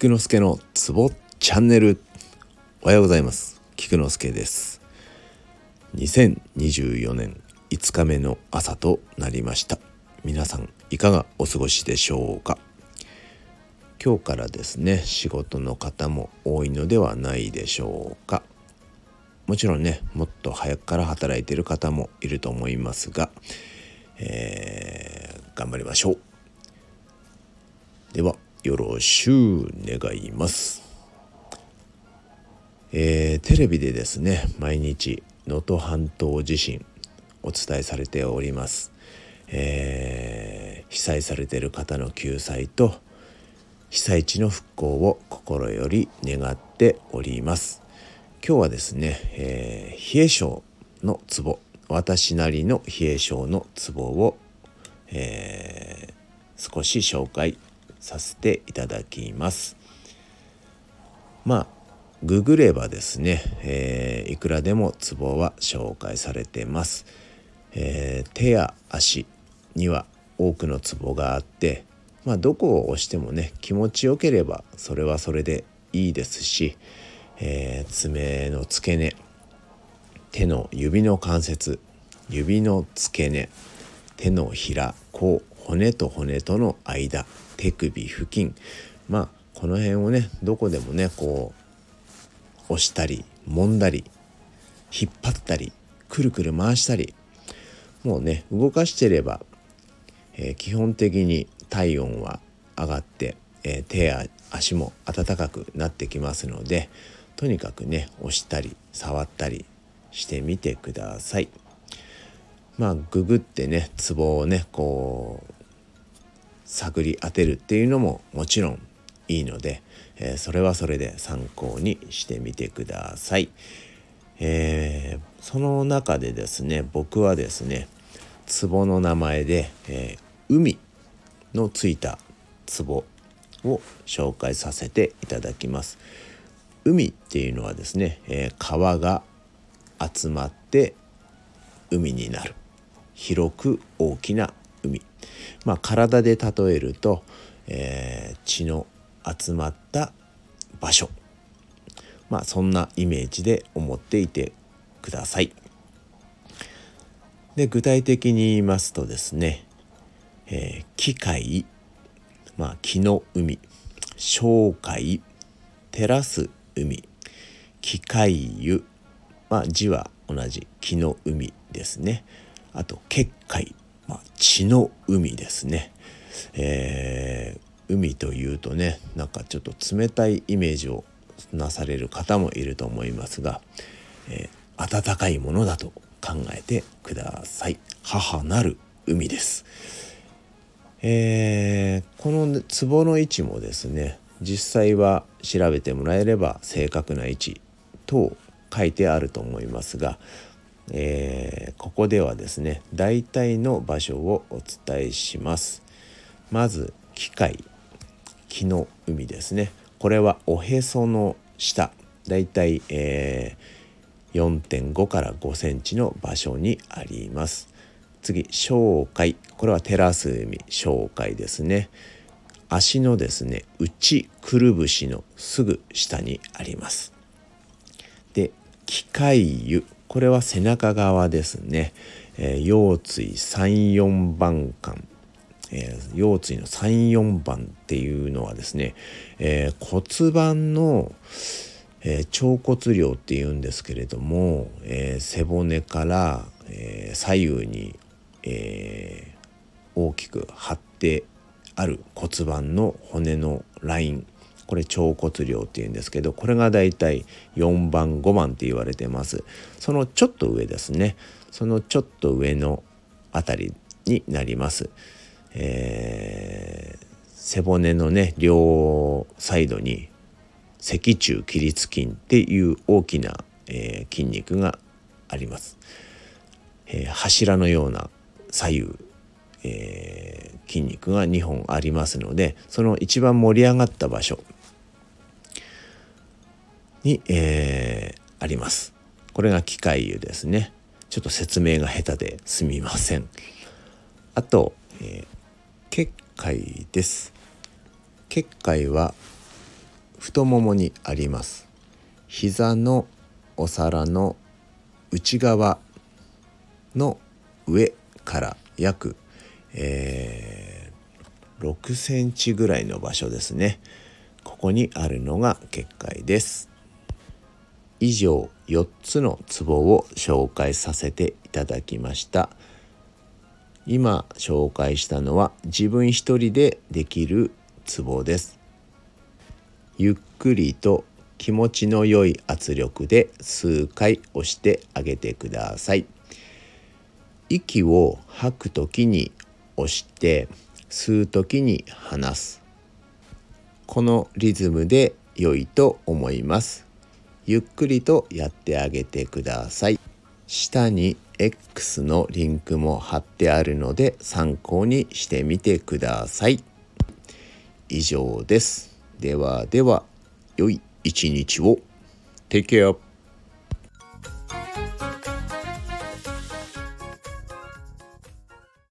菊之助のツボチャンネル。おはようございます。菊之助です。2024年5日目の朝となりました。皆さんいかがお過ごしでしょうか？今日からですね仕事の方も多いのではないでしょうか。もちろんねもっと早くから働いている方もいると思いますが、えー、頑張りましょう。ではよろしゅう願います。えー、テレビでですね毎日能登半島地震お伝えされております、えー、被災されている方の救済と被災地の復興を心より願っております今日はですね、えー、冷え性のツボ私なりの冷え性のツボを、えー、少し紹介させていただきます。まあググればですね、えー、いくらでもツボは紹介されてます、えー、手や足には多くのツボがあってまあどこを押してもね気持ちよければそれはそれでいいですし、えー、爪の付け根手の指の関節指の付け根手のひら甲骨と骨との間手首付近まあこの辺をねどこでもねこう押したり揉んだり引っ張ったりくるくる回したりもうね動かしてれば、えー、基本的に体温は上がって、えー、手や足も温かくなってきますのでとにかくね押したり触ったりしてみてください。まあググってねツボをねこう探り当てるっていうのももちろんいいので、えー、それはそれで参考にしてみてください。えー、その中でですね僕はですね壺の名前で、えー、海のついた壺を紹介させていただきます。海っていうのはですね、え川が集まって海になる広く大きな海。まあ、体で例えると、えー、血の集まった場所。まあそんなイメージで思っていてください。で具体的に言いますとですね、えー、機械、まあ、木の海。小海照らす海。機械湯、まあ、字は同じ。木の海ですね。あと結界。まあ、血の海ですね、えー、海というとねなんかちょっと冷たいイメージをなされる方もいると思いますが、えー、温かいものだと考えてください。母なる海です、えー、この壺の位置もですね実際は調べてもらえれば正確な位置と書いてあると思いますがえー、ここではですね大体の場所をお伝えします。まず機械。木の海ですね。これはおへその下。だいたい、えー、4.5から5センチの場所にあります。次小海。これはテラス海。小海ですね。足のですね内くるぶしのすぐ下にあります。で機械湯。これは背中側ですね、えー、腰椎34番間えー、腰椎の34番っていうのはですね、えー、骨盤の、え、腸骨量っていうんですけれども、え背骨から、え左右に、え大きく張ってある骨盤の骨のラインこれ腸骨量っていうんですけどこれがだいたい4番5番って言われてます。そのちょっと上ですね。そのちょっと上のあたりになります、えー、背骨のね両サイドに脊柱起立筋っていう大きな、えー、筋肉があります、えー、柱のような左右、えー、筋肉が2本ありますのでその一番盛り上がった場所に、えー、あります。これが機械油ですね。ちょっと説明が下手ですみません。あと、えー、結界です。結界は太ももにあります膝のお皿の内側の上から約、えー、6センチぐらいの場所ですねここにあるのが結界です以上4つのツボを紹介させていただきました。今紹介したのは自分一人でできるツボです。ゆっくりと気持ちの良い圧力で数回押してあげてください。息を吐く時に押して吸う時に離す。このリズムで良いと思います。ゆっくりとやってあげてください。下に X のリンクも貼ってあるので参考にしてみてください。以上です。ではでは良い一日を。Take care